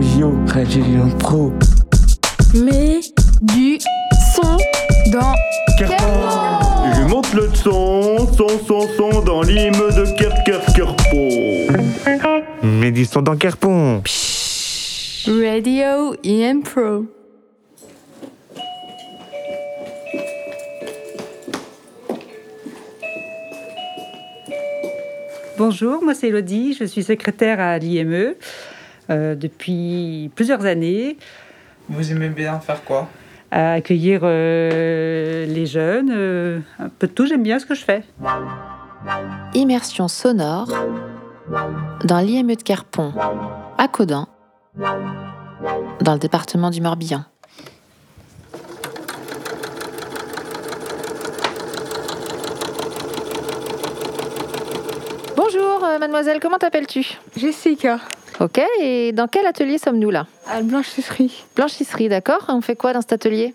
Yo, Radio Pro. Mais du son dans Kerpon Je monte le son, son, son, son dans l'hymne de Ker, Ker, Kerpon. Mais du son dans Kerpon. Radio IM Pro. Bonjour, moi c'est Elodie, je suis secrétaire à l'IME euh, depuis plusieurs années, Vous aimez bien faire quoi? À accueillir euh, les jeunes, euh, un peu de tout, j'aime bien ce que je fais. Immersion sonore dans l'IME de Kerpon, à Caudan, dans le département du Morbihan. Bonjour, euh, mademoiselle, comment t'appelles-tu? Jessica, Ok, et dans quel atelier sommes-nous là à la blanchisserie. Blanchisserie, d'accord On fait quoi dans cet atelier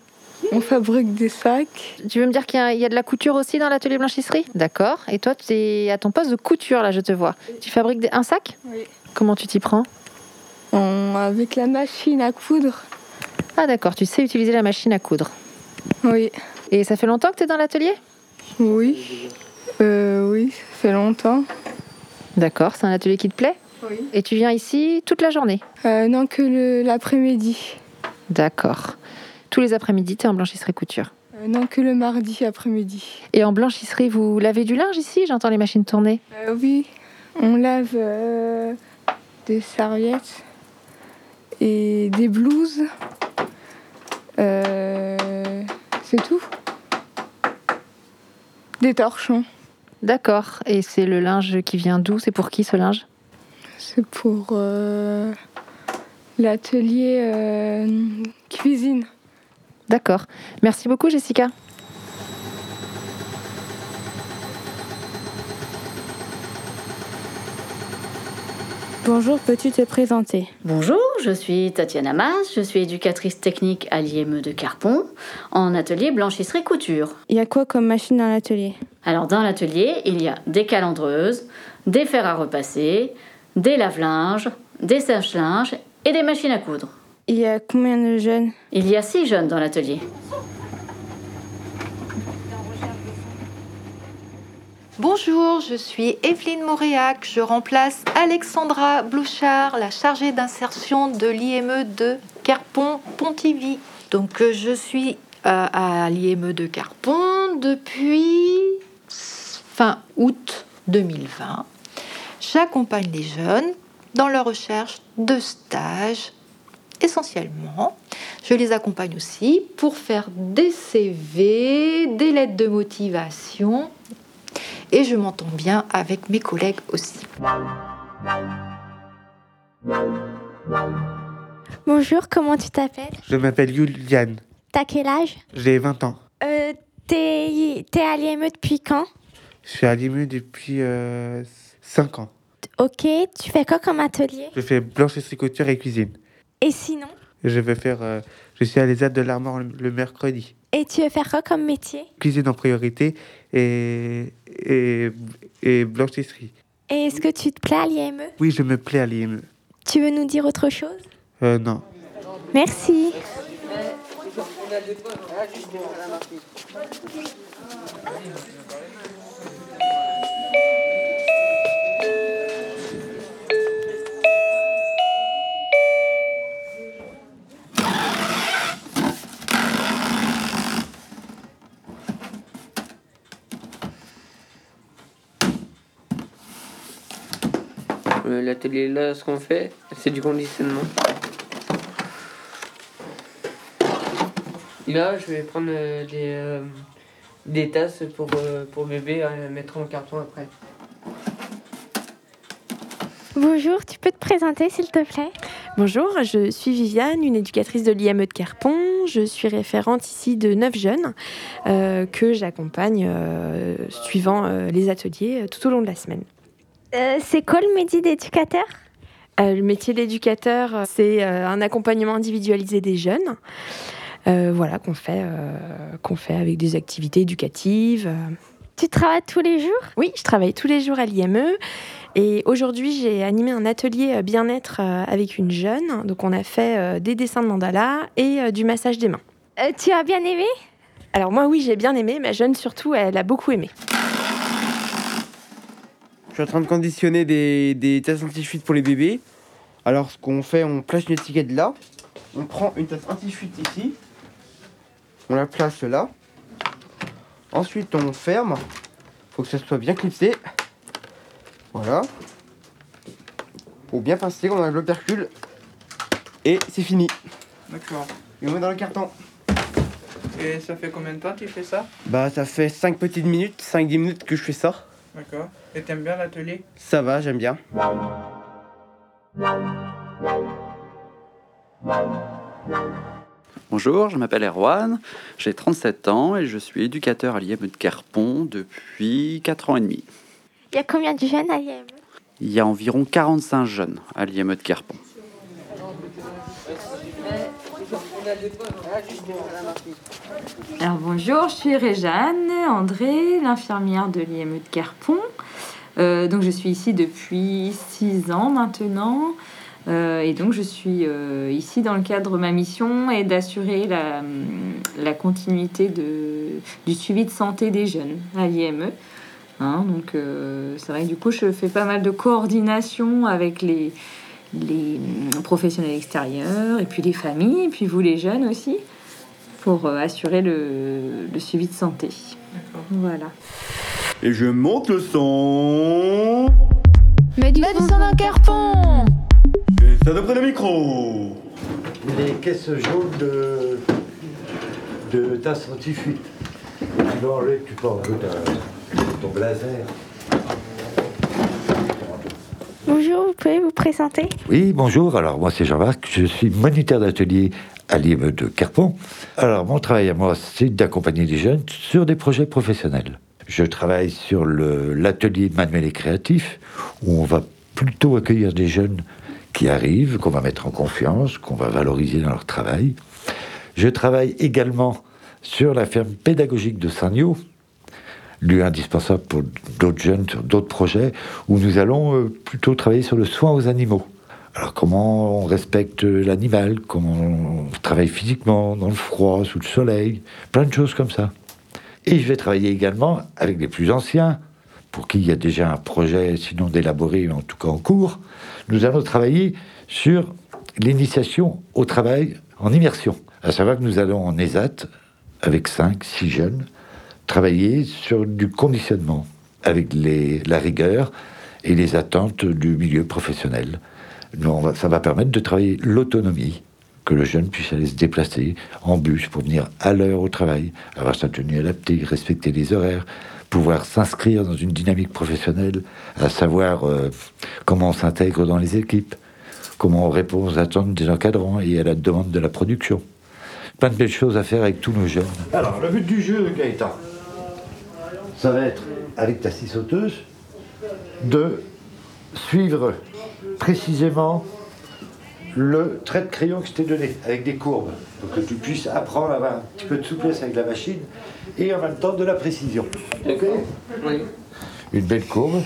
On fabrique des sacs. Tu veux me dire qu'il y, a- il y a de la couture aussi dans l'atelier blanchisserie D'accord. Et toi, tu es à ton poste de couture, là, je te vois. Tu fabriques des- un sac Oui. Comment tu t'y prends On- avec la machine à coudre. Ah d'accord, tu sais utiliser la machine à coudre. Oui. Et ça fait longtemps que tu es dans l'atelier Oui. Euh, oui, ça fait longtemps. D'accord, c'est un atelier qui te plaît Oui. Et tu viens ici toute la journée Euh, non, que l'après-midi. D'accord. Tous les après-midi, tu es en blanchisserie couture. Euh, non, que le mardi après-midi. Et en blanchisserie, vous lavez du linge ici? J'entends les machines tourner. Euh, oui, on lave des serviettes et des blouses. C'est tout. Des torchons. D'accord. Et c'est le linge qui vient d'où? C'est pour qui ce linge? C'est pour euh, l'atelier euh, cuisine. D'accord. Merci beaucoup Jessica. Bonjour, peux-tu te présenter? Bonjour, je suis Tatiana Mas, je suis éducatrice technique à l'IME de Carpon, en atelier blanchisserie couture. Il y a quoi comme machine dans l'atelier? Alors dans l'atelier, il y a des calendreuses, des fers à repasser, des lave-linges, des sèche-linges et des machines à coudre. Il y a combien de jeunes? Il y a six jeunes dans l'atelier. Bonjour, je suis Evelyne Moréac. Je remplace Alexandra Blouchard, la chargée d'insertion de l'IME de Carpon-Pontivy. Donc, euh, je suis euh, à l'IME de Carpon depuis fin août 2020. J'accompagne les jeunes dans leur recherche de stage essentiellement. Je les accompagne aussi pour faire des CV, des lettres de motivation et je m'entends bien avec mes collègues aussi. Bonjour, comment tu t'appelles? Je m'appelle Juliane. T'as quel âge? J'ai 20 ans. euh, T'es t'es à l'IME depuis quand? Je suis à l'IMU depuis 5 ans. Ok, tu fais quoi comme atelier? Je fais blanchisserie couture et cuisine. Et sinon? Je vais faire. euh, je suis à l'ESAT de l'Armor le, mercredi. Et tu veux faire quoi comme métier? Cuisine en priorité et, et, et blanchisserie. Et est-ce que tu te plais à l'IME Oui, je me plais à l'IME. Tu veux nous dire autre chose? Euh, non. Merci. Euh, L'atelier là, ce qu'on fait, c'est du conditionnement. Là, je vais prendre euh, des, euh, des tasses pour, euh, pour bébé à mettre en carton après. Bonjour, tu peux te présenter s'il te plaît? Bonjour, je suis Viviane, une éducatrice de l'IME de Carpon. Je suis référente ici de 9 jeunes euh, que j'accompagne euh, suivant euh, les ateliers tout au long de la semaine. Euh, C'est quoi le métier d'éducateur? Euh, le métier d'éducateur, euh, c'est un accompagnement individualisé des jeunes. voilà, qu'on fait, qu'on fait avec des activités éducatives. Tu travailles tous les jours? Oui, je travaille tous les jours à l'IME. Et aujourd'hui, j'ai animé un atelier bien-être avec une jeune. Donc, on a fait des dessins de mandala et du massage des mains. Euh, Tu as bien aimé? Alors, moi, oui, j'ai bien aimé. Ma jeune, surtout, elle a beaucoup aimé. Je suis en train de conditionner des, des tasses anti-fuite pour les bébés. Alors, ce qu'on fait, on place une étiquette là. On prend une tasse anti-fuite ici. On la place là. Ensuite, on ferme. Faut que ça soit bien clipsé. Voilà. Pour bien pincer, on enlève l'opercule. Et c'est fini. D'accord. Et on met dans le carton. Et ça fait combien de temps que tu fais ça? Bah, ça fait 5 petites minutes, 5-10 minutes que je fais ça. D'accord. Et t'aimes bien l'atelier? Ça va, j'aime bien. Bonjour, je m'appelle Erwan, j'ai 37 ans et je suis éducateur à l'IM de Carpon depuis 4 ans et demi. Il y a combien de jeunes à l'IME Il y a environ 45 jeunes à l'IM de Carpon. Alors bonjour, je suis Réjeanne André, l'infirmière de l'IME de Carpon. Euh, donc je suis ici depuis six ans maintenant. Euh, et donc je suis euh, ici dans le cadre, ma mission est d'assurer la, la continuité de, du suivi de santé des jeunes à l'IME. Hein, donc c'est vrai que du coup je fais pas mal de coordination avec les, les professionnels extérieurs et puis les familles, et puis vous les jeunes aussi, pour euh, assurer le, le suivi de santé. Voilà. Et je monte le son. Mais du son d'un carpon Et ça d'après le micro. Les caisses jaunes de, de tasses anti-fuite. Tu peux enlever, tu peux enlever ta- ton blazer. Bonjour, vous pouvez vous présenter Oui, bonjour. Alors, moi, c'est Jean-Marc. Je suis moniteur d'atelier à l'IME de Carpon. Alors, mon travail à moi, c'est d'accompagner les jeunes sur des projets professionnels. Je travaille sur l'atelier manuel et créatif, où on va plutôt accueillir des jeunes qui arrivent, qu'on va mettre en confiance, qu'on va valoriser dans leur travail. Je travaille également sur la ferme pédagogique de Sagno, lieu indispensable pour d'autres jeunes sur d'autres projets, où nous allons euh, plutôt travailler sur le soin aux animaux. Alors comment on respecte l'animal, comment on travaille physiquement, dans le froid, sous le soleil, plein de choses comme ça. Et je vais travailler également avec les plus anciens, pour qui il y a déjà un projet, sinon d'élaborer, en tout cas en cours. Nous allons travailler sur l'initiation au travail en immersion. À savoir que nous allons en ESAT, avec 5, 6 jeunes, travailler sur du conditionnement, avec la rigueur et les attentes du milieu professionnel. Ça va permettre de travailler l'autonomie, que le jeune puisse aller se déplacer en bus pour venir à l'heure au travail, avoir sa tenue adaptée, respecter les horaires, pouvoir s'inscrire dans une dynamique professionnelle, à savoir euh, comment on s'intègre dans les équipes, comment on répond aux attentes des encadrants et à la demande de la production. Plein de belles choses à faire avec tous nos jeunes. Alors, le but du jeu, Gaëtan, ça va être, avec ta scie sauteuse, de suivre précisément le trait de crayon que je t'ai donné, avec des courbes, pour que tu puisses apprendre à avoir un petit peu de souplesse avec la machine et en même temps de la précision. Oui. Une belle courbe.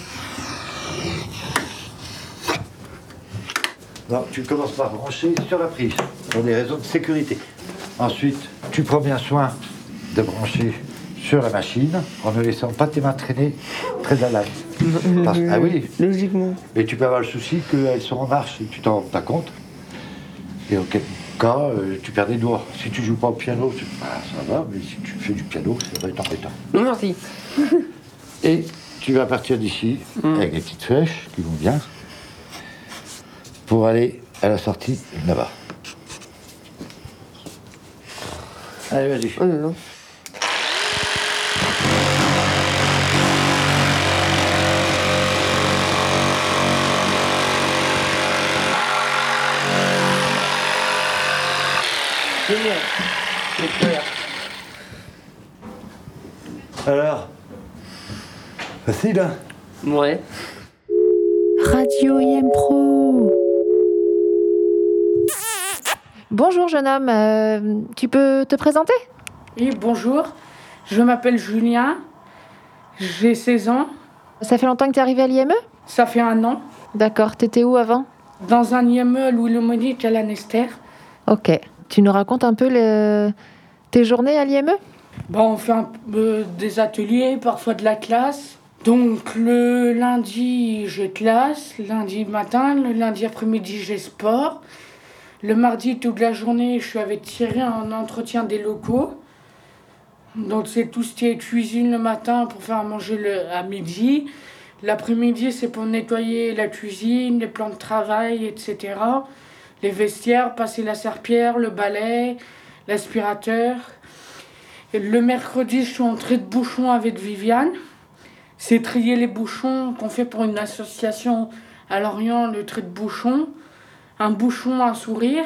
Non, tu commences par brancher sur la prise, pour des raisons de sécurité. Ensuite, tu prends bien soin de brancher sur la machine en ne laissant pas tes mains traîner très à l'âge. Parce- Ah oui Logiquement. Mais tu peux avoir le souci qu'elles sont en marche et tu t'en rends pas compte. Et auquel cas, euh, tu perds des doigts. Si tu joues pas au piano, tu- bah, ça va, mais si tu fais du piano, ça va être embêtant. Merci. Et tu vas partir d'ici avec les petites flèches qui vont bien pour aller à la sortie là-bas. Allez, vas-y. C'est Alors Facile, hein Ouais. Radio IM Pro. Bonjour jeune homme, euh, tu peux te présenter? Oui, bonjour. Je m'appelle Julien. J'ai 16 ans. Ça fait longtemps que tu es arrivé à l'IME Ça fait un an. D'accord. T'étais où avant? Dans un IME à Louis-le-Monique à Lanester. Ok. Tu nous racontes un peu tes journées à l'IME Bon, on fait des ateliers, parfois de la classe. Donc le lundi, j'ai classe, lundi matin, le lundi après-midi, j'ai sport. Le mardi, toute la journée, je suis avec Thierry en entretien des locaux. Donc c'est tout ce qui est cuisine le matin pour faire manger le, à midi. L'après-midi, c'est pour nettoyer la cuisine, les plans de travail, etc. Les vestiaires, passer la serpillère, le balai, l'aspirateur. Le mercredi, je suis en trait de bouchon avec Viviane. C'est trier les bouchons qu'on fait pour une association à Lorient, le trait de bouchon. Un bouchon, un sourire.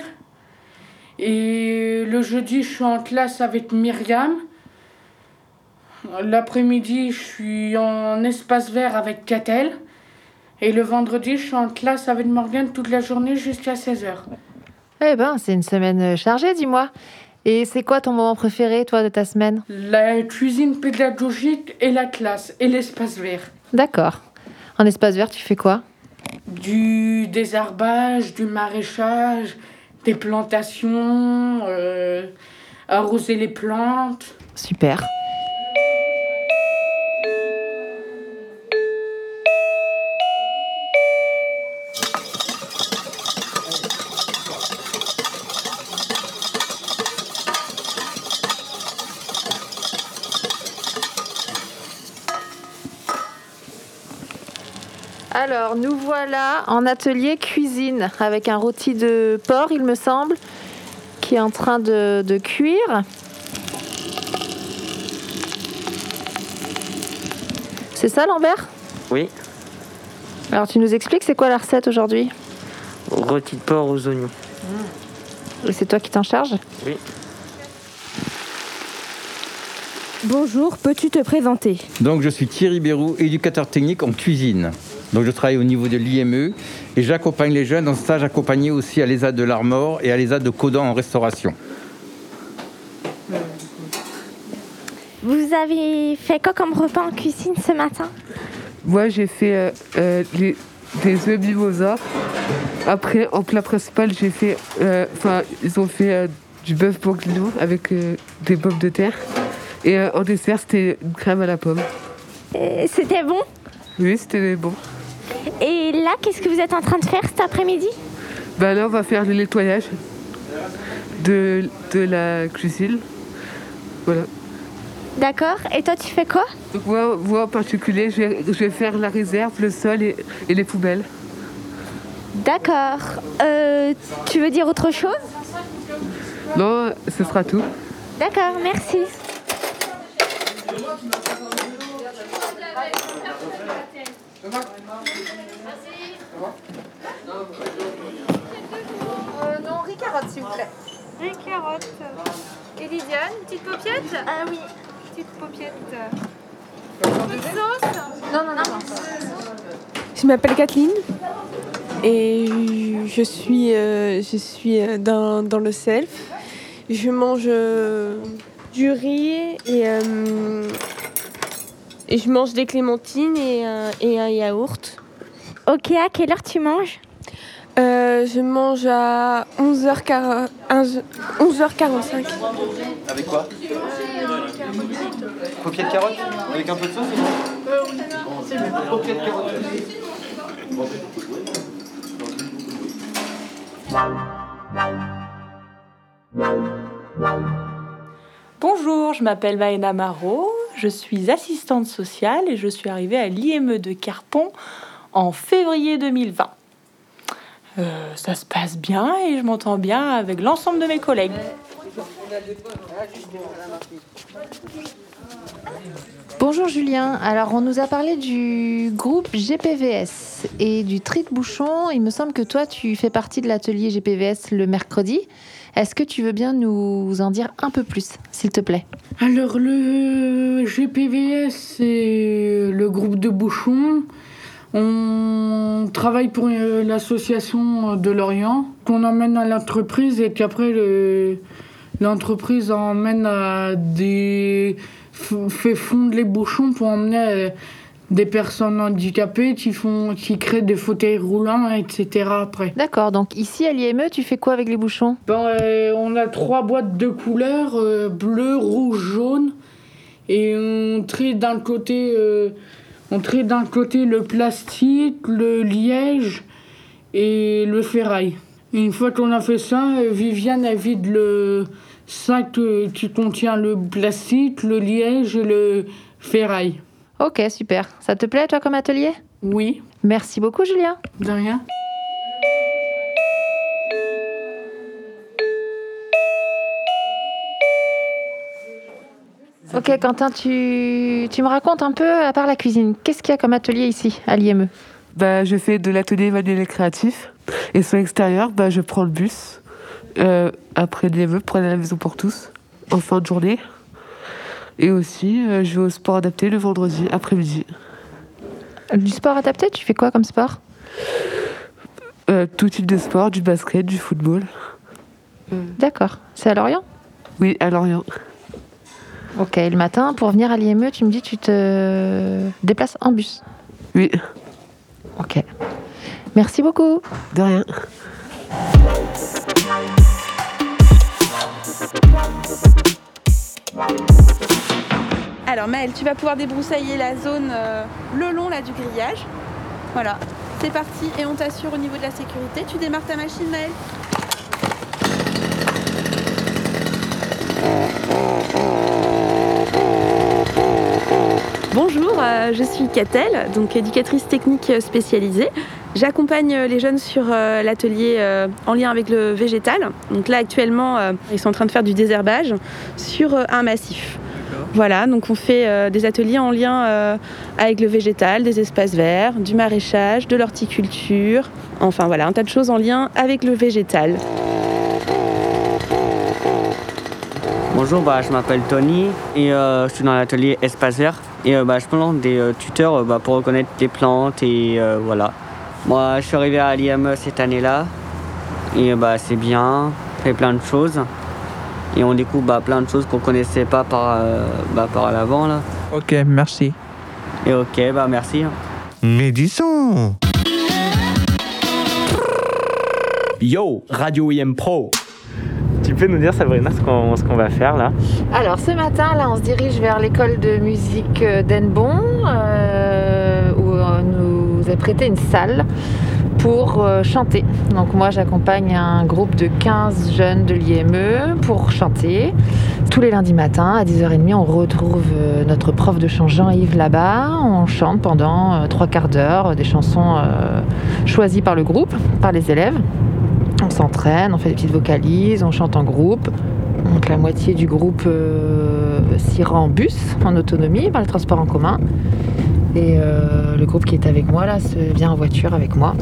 Et le jeudi, je suis en classe avec Myriam. L'après-midi, je suis en espace vert avec Catel. Et le vendredi, je suis en classe avec Morgane toute la journée jusqu'à 16h. Eh ben, c'est une semaine chargée, dis-moi. Et c'est quoi ton moment préféré, toi, de ta semaine? La cuisine pédagogique et la classe et l'espace vert. D'accord. En espace vert, tu fais quoi? Du désherbage, du maraîchage, des plantations, euh, arroser les plantes. Super. Alors, nous voilà en atelier cuisine avec un rôti de porc, il me semble, qui est en train de, de cuire. C'est ça, Lambert? Oui, Alors, tu nous expliques, c'est quoi la recette aujourd'hui? Rôti de porc aux oignons. Et c'est toi qui t'en charges? Oui. Bonjour, peux-tu te présenter? Donc je suis Thierry Bérou, éducateur technique en cuisine. Donc je travaille au niveau de l'IME et j'accompagne les jeunes en stage accompagné aussi à l'ESA de l'Armor et à l'ESA de Codan en restauration. Vous avez fait quoi comme repas en cuisine ce matin? Moi, j'ai fait euh, euh, les- des œufs mimosa. Après, en plat principal, j'ai fait. euh, Enfin, ils ont fait euh, du bœuf bourguignon avec euh, des pommes de terre. Et euh, en dessert, c'était une crème à la pomme. C'était bon? Oui, c'était bon. Et là, qu'est-ce que vous êtes en train de faire cet après-midi Ben là, on va faire le nettoyage de, de la cuisine. Voilà. D'accord. Et toi, tu fais quoi Donc moi, moi, en particulier, je vais, je vais faire la réserve, le sol et, et les poubelles. D'accord. Euh, tu veux dire autre chose Non, ce sera tout. D'accord, merci. Non, riz carotte, s'il vous plaît. Riz carotte. Et Lydiane, une petite paupiette? Ah oui. Petite paupiette. Une sauce? Non, non, non. Je m'appelle Kathleen et je suis, euh, je suis euh, dans, dans le self. Je mange euh, du riz et, euh, et je mange des clémentines et, un- et un yaourt. Ok, à quelle heure tu manges Euh, Je mange à 11h40 11h45. Avec quoi de carotte Avec un peu de sauce Coquille de carotte. Bonjour, je m'appelle Maëna Marot, je suis assistante sociale et je suis arrivée à l'IME de Carpon en février 2020. Euh, ça se passe bien et je m'entends bien avec l'ensemble de mes collègues. Bonjour Julien, alors on nous a parlé du groupe GPVS et du tri de bouchon. Il me semble que toi tu fais partie de l'atelier GPVS le mercredi. Est-ce que tu veux bien nous en dire un peu plus, s'il te plaît? Alors le GPVS, c'est le groupe de bouchons. On travaille pour euh, l'association de Lorient, qu'on emmène à l'entreprise et qu'après le- l'entreprise emmène à des fait fondre les bouchons pour emmener euh, des personnes handicapées qui, font, qui créent des fauteuils roulants, etc. après. D'accord, donc ici à l'IME, tu fais quoi avec les bouchons? Ben, euh, on a trois boîtes de couleurs, euh, bleu, rouge, jaune. Et on trie d'un côté, euh, on trie d'un côté le plastique, le liège et le ferraille. Une fois qu'on a fait ça, Viviane elle vide le sac qui contient le plastique, le liège et le ferraille. Ok, super. Ça te plaît, toi, comme atelier? Oui. Merci beaucoup, Julien. De rien. Ok, Quentin, tu, tu me racontes un peu, à part la cuisine, qu'est-ce qu'il y a comme atelier ici, à l'IME Bah, je fais de l'atelier manuel créatif. Et sur l'extérieur, bah, je prends le bus euh, après l'IME pour aller à la maison pour tous en fin de journée. Et aussi, euh, je vais au sport adapté le vendredi après-midi. Du sport adapté, tu fais quoi comme sport? Euh, tout type de sport, du basket, du football. D'accord. C'est à Lorient? Oui, à Lorient. Ok, le matin, pour venir à l'IME, tu me dis tu te déplaces en bus? Oui. Ok. Merci beaucoup. De rien. Alors Maëlle, tu vas pouvoir débroussailler la zone euh, le long là du grillage. Voilà, c'est parti et on t'assure au niveau de la sécurité. Tu démarres ta machine Maëlle Bonjour, euh, je suis Catel, donc éducatrice technique spécialisée. J'accompagne euh, les jeunes sur euh, l'atelier euh, en lien avec le végétal. Donc là actuellement, euh, ils sont en train de faire du désherbage sur euh, un massif. Voilà, donc on fait euh, des ateliers en lien euh, avec le végétal, des espaces verts, du maraîchage, de l'horticulture, enfin voilà, un tas de choses en lien avec le végétal. Bonjour, bah, je m'appelle Tony et euh, je suis dans l'atelier Espace Vert. Et euh, bah, je plante des euh, tuteurs bah, pour reconnaître des plantes et euh, voilà. Moi, je suis arrivé à l'IME cette année-là et bah, c'est bien, on fait plein de choses. Et on découvre bah, plein de choses qu'on connaissait pas par, euh, bah, par l'avant. Là. Ok, merci. Et ok, bah merci. Mais du son Yo, Radio IM Pro. Tu peux nous dire, Sabrina, ce qu'on ce qu'on va faire là? Alors ce matin, là, on se dirige vers l'école de musique d'Enbon, euh, a prêté une salle pour euh, chanter. Donc moi, j'accompagne un groupe de 15 jeunes de l'IME pour chanter. Tous les lundis matins, à 10h30, on retrouve euh, notre prof de chant Jean-Yves là-bas. On chante pendant euh, trois quarts d'heure des chansons choisies par le groupe, par les élèves. On s'entraîne, on fait des petites vocalises, on chante en groupe. Donc la moitié du groupe euh, s'ira en bus, en autonomie, par le transport en commun. Et euh, le groupe qui est avec moi, là, se vient en voiture avec moi.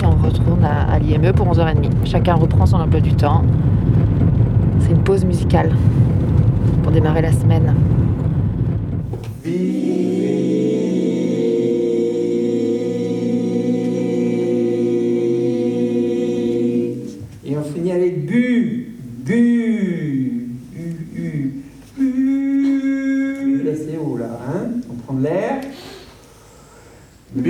Et on retourne à, l'IME pour 11h30. Chacun reprend son emploi du temps. C'est une pause musicale pour démarrer la semaine. Et on finit avec bu, bu, u, u, bu. Là c'est haut là, hein? On prend de l'air. Quand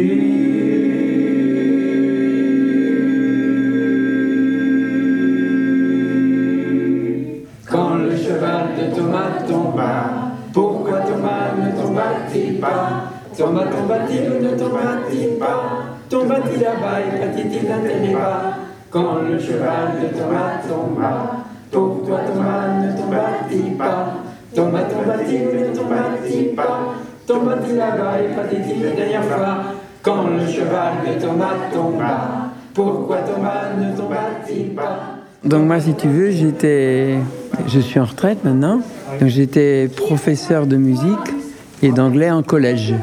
le cheval de Thomas tomba, pourquoi Thomas ne tomba-t-il pas? Thomas tomba-t-il ou ne tomba-t-il pas? Tomba-t-il là-bas et pâtit-il d'intérêt pas Quand le cheval de Thomas tomba, pourquoi Thomas ne tomba-t-il pas? Thomas tomba-t-il ou ne tomba-t-il pas? Tomba-t-il là-bas et pâtit-il la dernière fois Quand le cheval de Thomas tomba, pourquoi Thomas ne tomba-t-il pas? Donc moi, si tu veux, j'étais, je suis en retraite maintenant. Donc j'étais professeur de musique et d'anglais en collège.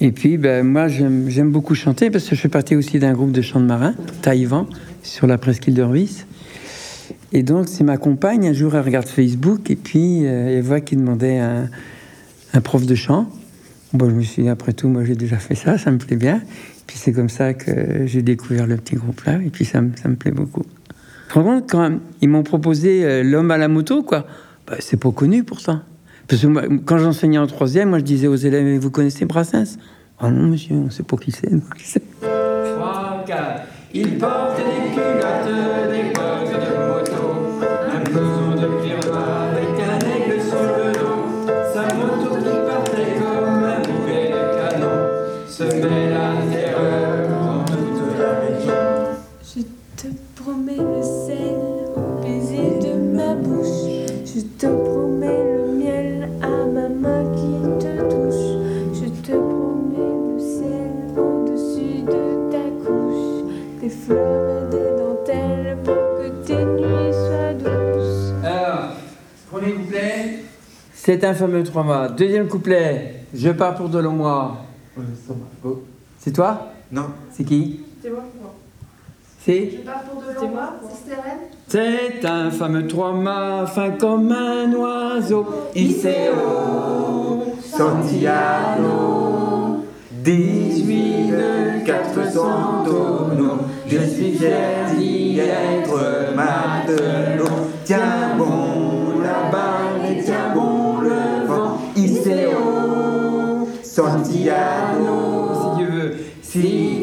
Et puis, ben, moi, j'aime beaucoup chanter parce que je fais partie aussi d'un groupe de chant de marin, Taïwan, sur la presqu'île d'Orvis. Et donc, c'est ma compagne. Un jour, elle regarde Facebook et puis euh, elle voit qu'il demandait un, un prof de chant. Bon, je me suis dit, après tout, moi, j'ai déjà fait ça, ça me plaît bien. Puis c'est comme ça que j'ai découvert le petit groupe-là et puis ça, me- ça me plaît beaucoup. Rends compte, quand ils m'ont proposé euh, L'homme à la moto, quoi, bah, c'est pas connu pourtant. Parce que moi, quand j'enseignais en troisième, moi je disais aux élèves, vous connaissez Brassens? Ah non, monsieur, on sait pas qui c'est. nous, qui c'est. 3, 4. Il porte des culottes, des C'est un fameux trois mois. Deuxième couplet. Je pars pour de longs mois. C'est toi Non. C'est qui C'est moi. C'est pars pour de longs mois. C'est un fameux trois mâts, fin comme un oiseau. Iseo, Santiago, 18 de 400 tonneaux. Je suis fier d'y être matelot. Tiens bon Iseo, Santiago, si Dieu veut, si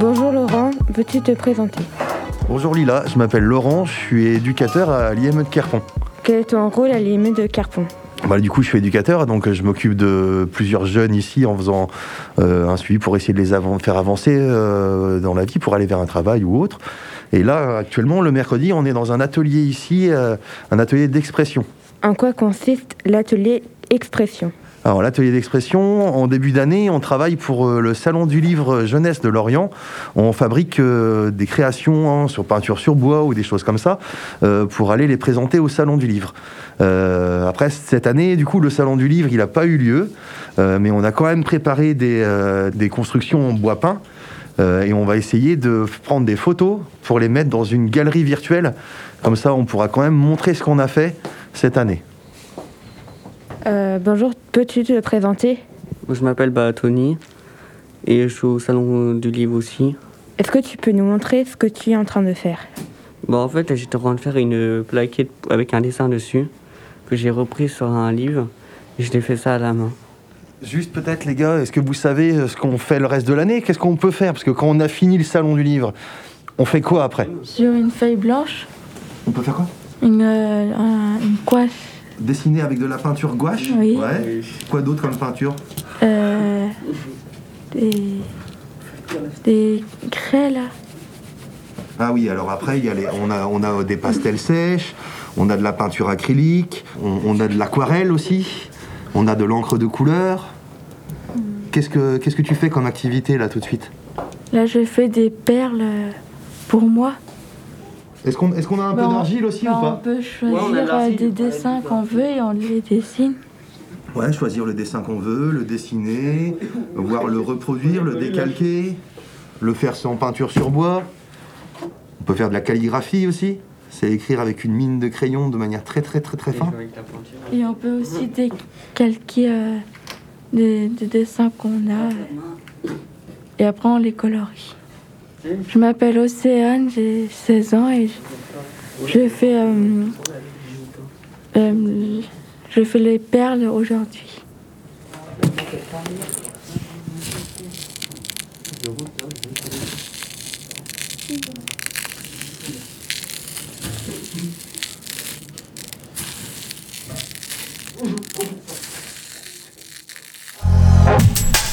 Bonjour Laurent, peux-tu te présenter? Bonjour Lila, je m'appelle Laurent, je suis éducateur à l'IME de Kerpon. Quel est ton rôle à l'IME de Carpon Bah, du coup, je suis éducateur, donc euh, je m'occupe de plusieurs jeunes ici en faisant euh, un suivi pour essayer de les faire avancer euh, dans la vie, pour aller vers un travail ou autre. Et là, actuellement, le mercredi, on est dans un atelier ici, euh, un atelier d'expression. En quoi consiste l'atelier expression? Alors, l'atelier d'expression, en début d'année, on travaille pour euh, le Salon du livre jeunesse de Lorient. On fabrique euh, des créations hein, sur peinture sur bois ou des choses comme ça euh, pour aller les présenter au Salon du livre. Après, cette année, du coup, le Salon du livre, il n'a pas eu lieu, mais on a quand même préparé des, constructions en bois peint. et on va essayer de prendre des photos pour les mettre dans une galerie virtuelle. Comme ça, on pourra quand même montrer ce qu'on a fait cette année. Euh, Bonjour, peux-tu te présenter? Je m'appelle bah, Tony et je suis au salon du livre aussi. Est-ce que tu peux nous montrer ce que tu es en train de faire? Bon, en fait, j'étais en train de faire une plaquette avec un dessin dessus que j'ai repris sur un livre et je l'ai fait ça à la main. Juste peut-être les gars, est-ce que vous savez ce qu'on fait le reste de l'année? Qu'est-ce qu'on peut faire? Parce que quand on a fini le salon du livre, on fait quoi après? Sur une feuille blanche, On peut faire quoi? Une, euh, un- une coiffe, Dessiner avec de la peinture gouache Oui. Ouais. Quoi d'autre comme peinture euh, des, des craies là. Ah oui, alors après, il y a les- on, a, on a des pastels sèches, on a de la peinture acrylique, on, on a de l'aquarelle aussi, on a de l'encre de couleur. Qu'est-ce que, qu'est-ce que tu fais comme activité là tout de suite? Là, je fais des perles pour moi. Est-ce qu'on, est-ce qu'on a un peu Bah, on- d'argile aussi bah, ou On pas peut choisir euh, des dessins qu'on veut et on les dessine. Ouais, choisir le dessin qu'on veut, le dessiner, voire le reproduire, le décalquer, le faire sans peinture sur bois. On peut faire de la calligraphie aussi. C'est écrire avec une mine de crayon de manière très très très très fin. Et on peut aussi décalquer euh, des, des dessins qu'on a. et après, on les colorie. Je m'appelle Océane, j'ai 16 ans et je, fais, euh, euh, je fais les perles aujourd'hui.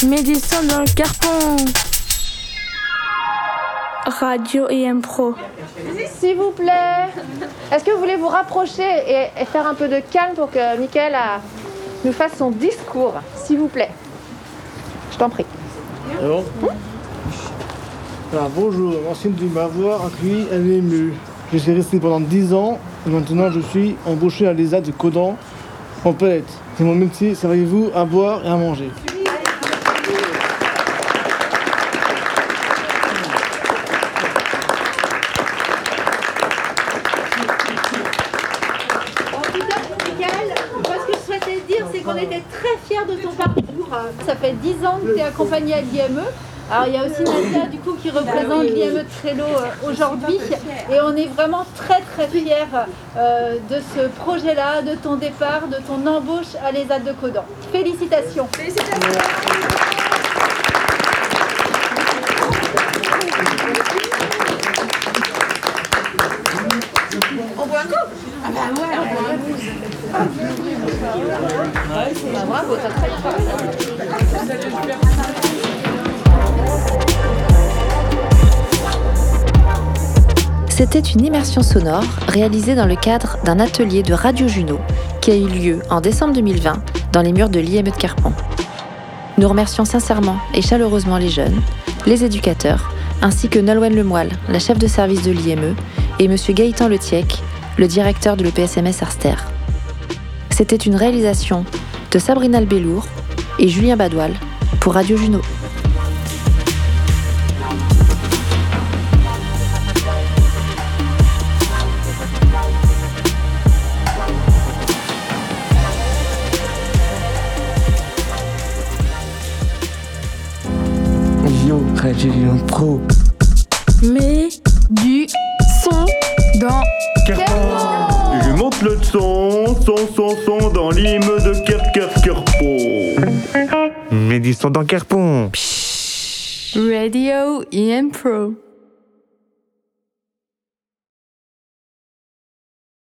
Médecin dans le carton. Radio EM Pro. S'il vous plaît, est-ce que vous voulez vous rapprocher et, et faire un peu de calme pour que Mickaël a- nous fasse son discours, s'il vous plaît? Je t'en prie. Alors, Alors, bonjour, merci de m'avoir accueilli à l'EMU. Je suis resté pendant 10 ans et maintenant je suis embauché à l'ESA de Codan en palette. C'est mon métier, savez-vous, à boire et à manger. Michael, moi ce que je souhaitais dire, c'est qu'on était très fiers de ton parcours. Ça fait 10 ans que tu es accompagné à l'IME. Alors il y a aussi Nadia du coup qui représente l'IME de Trello euh, aujourd'hui et on est vraiment très très fiers euh, de ce projet-là, de ton départ, de ton embauche à l'ESAD de Codan. Félicitations. On C'était une immersion sonore réalisée dans le cadre d'un atelier de Radio Juno qui a eu lieu en décembre 2020 dans les murs de l'IME de Carpent. Nous remercions sincèrement et chaleureusement les jeunes, les éducateurs, ainsi que Nolwenn Lemoyle, la chef de service de l'IME, et M. Gaëtan Letiec, le directeur de l'EPSMS Arster. C'était une réalisation de Sabrina Albellour et Julien Badoil pour Radio Juno. Yo, Radio Lyon Pro. Mais du son dans monte le son, son, son, son dans l'hymne de Kerkerkerpo. Mais du son dans Kerpon. Radio EM Pro.